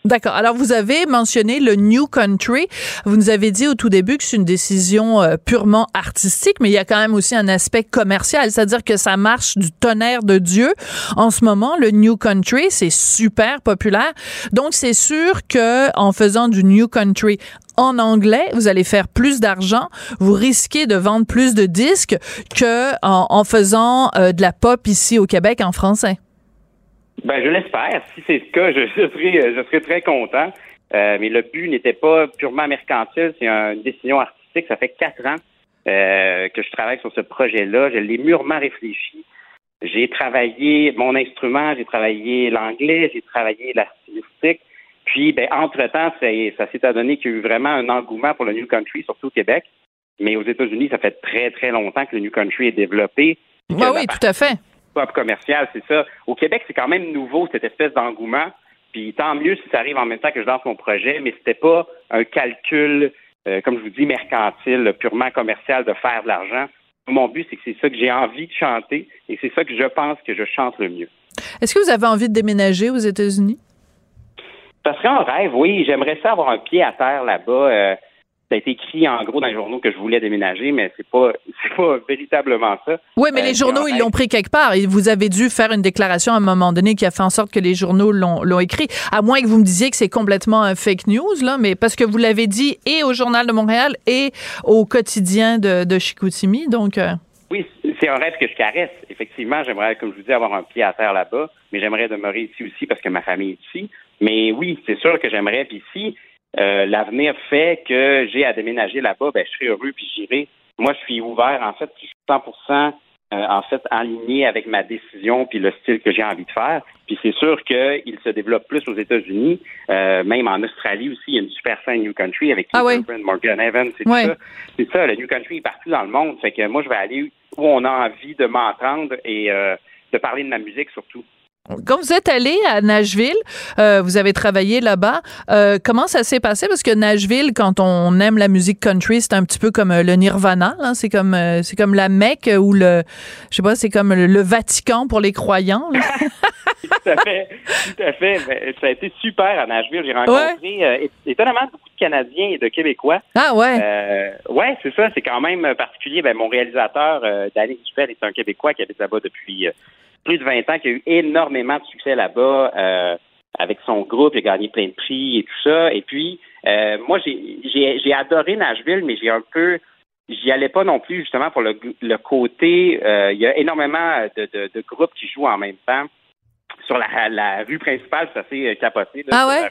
D'accord. Alors, vous avez mentionné le New Country. Vous nous avez dit au tout début que c'est une décision euh, purement artistique, mais il y a quand même aussi un aspect commercial, c'est-à-dire que ça marche du tonnerre de Dieu. En ce moment, le New Country, c'est super populaire. Donc, c'est sûr que en faisant du New Country en anglais, vous allez faire plus d'argent, vous risquez de vendre plus de disques que en, en faisant euh, de la pop ici au Québec en français. Ben, je l'espère. Si c'est le cas, je, serai, je serai très content. Euh, mais le but n'était pas purement mercantile, c'est une décision artistique. Ça fait quatre ans euh, que je travaille sur ce projet-là. Je l'ai mûrement réfléchi. J'ai travaillé mon instrument, j'ai travaillé l'anglais, j'ai travaillé la stylistique. Puis, ben, entre-temps, ça, ça s'est adonné qu'il y a eu vraiment un engouement pour le New Country, surtout au Québec. Mais aux États-Unis, ça fait très, très longtemps que le New Country est développé. Oui, oui, tout à fait. Commercial, c'est ça. Au Québec, c'est quand même nouveau, cette espèce d'engouement. Puis tant mieux si ça arrive en même temps que je lance mon projet, mais c'était pas un calcul, euh, comme je vous dis, mercantile, purement commercial de faire de l'argent. Mon but, c'est que c'est ça que j'ai envie de chanter et c'est ça que je pense que je chante le mieux. Est-ce que vous avez envie de déménager aux États-Unis? Ça serait un rêve, oui. J'aimerais ça avoir un pied à terre là-bas. Euh, ça a été écrit en gros dans les journaux que je voulais déménager, mais c'est pas c'est pas véritablement ça. Oui, mais Euh, les journaux, ils l'ont pris quelque part. Et vous avez dû faire une déclaration à un moment donné qui a fait en sorte que les journaux l'ont l'ont écrit. À moins que vous me disiez que c'est complètement un fake news, là, mais parce que vous l'avez dit et au Journal de Montréal et au quotidien de, de Chicoutimi. Donc, euh, Oui, c'est un rêve que je caresse. Effectivement, j'aimerais, comme je vous dis, avoir un pied à terre là-bas, mais j'aimerais demeurer ici aussi parce que ma famille est ici. Mais oui, c'est sûr que j'aimerais. Puis si euh, l'avenir fait que j'ai à déménager là-bas, ben, je serai heureux puis j'irai. Moi, je suis ouvert. En fait, je suis 100 euh, en fait aligné avec ma décision puis le style que j'ai envie de faire. Puis c'est sûr qu'il se développe plus aux États-Unis, euh, même en Australie aussi. Il y a une super scène New Country avec Ah oui. Morgan Evans, c'est ça. C'est ça, le New Country est partout dans le monde. Fait que moi, je vais aller où on a envie de m'entendre et euh, de parler de ma musique surtout. Quand vous êtes allé à Nashville, euh, vous avez travaillé là-bas. euh, comment ça s'est passé? Parce que Nashville, quand on aime la musique country, c'est un petit peu comme euh, le Nirvana. C'est comme c'est comme la Mecque ou le, je sais pas, c'est comme le, le Vatican pour les croyants. tout à fait, tout à fait. Ben, ça a été super à Nashville. J'ai rencontré euh, étonnamment beaucoup de Canadiens et de Québécois. Ah ouais. Euh, ouais, c'est ça. C'est quand même particulier. Ben, mon réalisateur, euh, Danny Dufel, est un Québécois qui habite là-bas depuis plus de 20 ans, qui a eu énormément de succès là-bas euh, avec son groupe. Il a gagné plein de prix et tout ça. Et puis, euh, moi, j'ai- j'ai j'ai adoré Nashville, mais j'ai un peu j'y allais pas non plus justement pour le, le côté euh, il y a énormément de, de, de groupes qui jouent en même temps sur la, la rue principale c'est assez euh, capoté là, Ah ouais?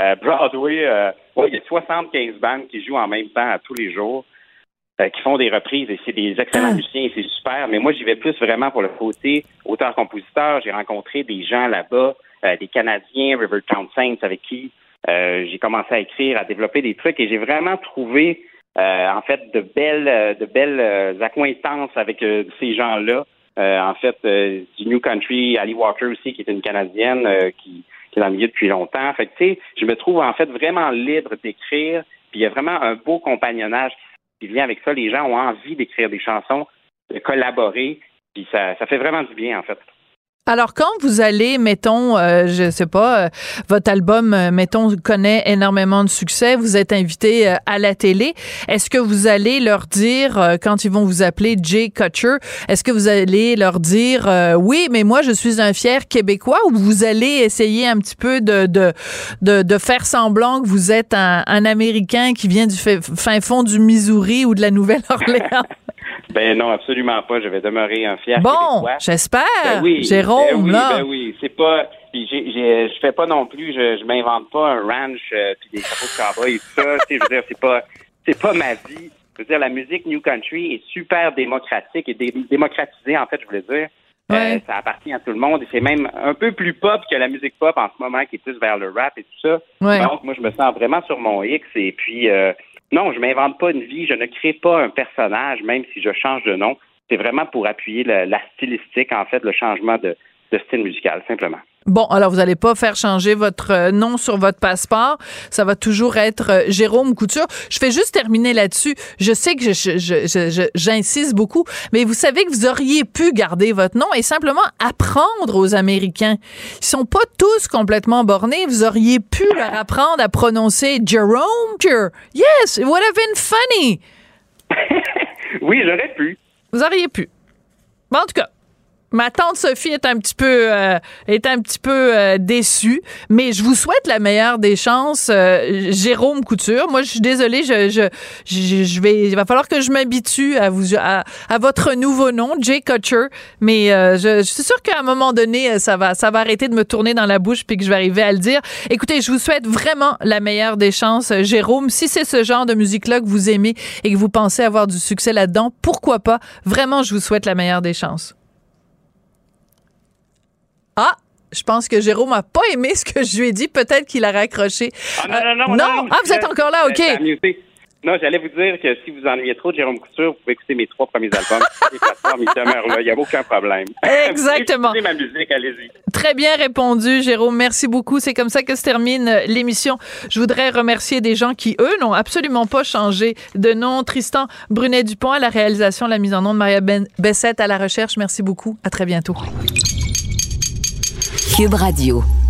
Euh, Broadway euh, ouais, il y a 75 bandes qui jouent en même temps à tous les jours euh, qui font des reprises et c'est des excellents musiciens et c'est super. Mais moi, j'y vais plus vraiment pour le côté auteur-compositeur. J'ai rencontré des gens là-bas, euh, des Canadiens, Rivertown Saints, avec qui euh, j'ai commencé à écrire, à développer des trucs et j'ai vraiment trouvé en fait de belles, de belles accointances avec ces gens-là. en fait, du New Country, Ali Walker aussi, qui est une Canadienne qui, qui est dans le milieu depuis longtemps. Fait que, tu sais, je me trouve en fait vraiment libre d'écrire. Puis il y a vraiment un beau compagnonnage qui vient avec ça. Les gens ont envie d'écrire des chansons, de collaborer, puis ça, ça fait vraiment du bien, en fait. Alors quand vous allez, mettons, euh, je sais pas, euh, votre album, euh, mettons, connaît énormément de succès, vous êtes invité euh, à la télé, est-ce que vous allez leur dire, quand ils vont vous appeler Jay Kutcher, est-ce que vous allez leur dire, oui, mais moi je suis un fier Québécois, ou vous allez essayer un petit peu de, de, de, faire semblant que vous êtes un, un Américain qui vient du fin fond du Missouri ou de la Nouvelle-Orléans? Ben non, absolument pas. Je vais demeurer un fier bon, j'espère. Ben oui, Jérôme, ben oui, là. Ben oui, c'est pas. je fais pas non plus. Je, je m'invente pas un ranch euh, puis des chapeaux de cowboy et tout ça. je veux dire, c'est pas, c'est pas ma vie. Je veux dire, la musique New Country est super démocratique et démocratisée, en fait, je voulais dire. Euh, ça appartient à tout le monde et c'est même un peu plus pop que la musique pop en ce moment qui est plus vers le rap et tout ça. Donc, moi, je me sens vraiment sur mon X et puis euh, non, je m'invente pas une vie, je ne crée pas un personnage, même si je change de nom. C'est vraiment pour appuyer la, stylistique, en fait, le changement de, style musical, simplement. Bon, alors vous n'allez pas faire changer votre euh, nom sur votre passeport. Ça va toujours être euh, Jérôme Couture. Je fais juste terminer là-dessus. Je sais que j'insiste beaucoup, mais vous savez que vous auriez pu garder votre nom et simplement apprendre aux Américains. Ils sont pas tous complètement bornés. Vous auriez pu leur apprendre à prononcer Jerome. Yes, it would have been funny. oui, j'aurais pu. Vous auriez pu. Bon, en tout cas, Ma tante Sophie est un petit peu euh, est un petit peu euh, déçue, mais je vous souhaite la meilleure des chances, euh, Jérôme Couture. Moi, je suis désolée, je, je, je, vais, il va falloir que je m'habitue à vous à, votre nouveau nom, Jay Kutcher. Mais je, suis sûre qu'à un moment donné, ça va ça va arrêter de me tourner dans la bouche puis que je vais arriver à le dire. Écoutez, je vous souhaite vraiment la meilleure des chances, Jérôme. Si c'est ce genre de musique-là que vous aimez et que vous pensez avoir du succès là-dedans, pourquoi pas? Vraiment, je vous souhaite la meilleure des chances. Ah, je pense que Jérôme n'a pas aimé ce que je lui ai dit. Peut-être qu'il a raccroché. Ah, non, non, non, non, Ah, vous êtes encore là, OK. Non, j'allais vous dire que si vous ennuyez trop de Jérôme Couture, vous pouvez écouter mes trois premiers albums. Il n'y a aucun problème. Exactement. Ma musique, allez-y. Très bien répondu, Jérôme. Merci beaucoup. C'est comme ça que se termine l'émission. Je voudrais remercier des gens qui, eux, n'ont absolument pas changé de nom. Tristan Brunet-Dupont à la réalisation, la mise en nom de Maria ben Bessette à la recherche. Merci beaucoup. À très bientôt. Cube Radio.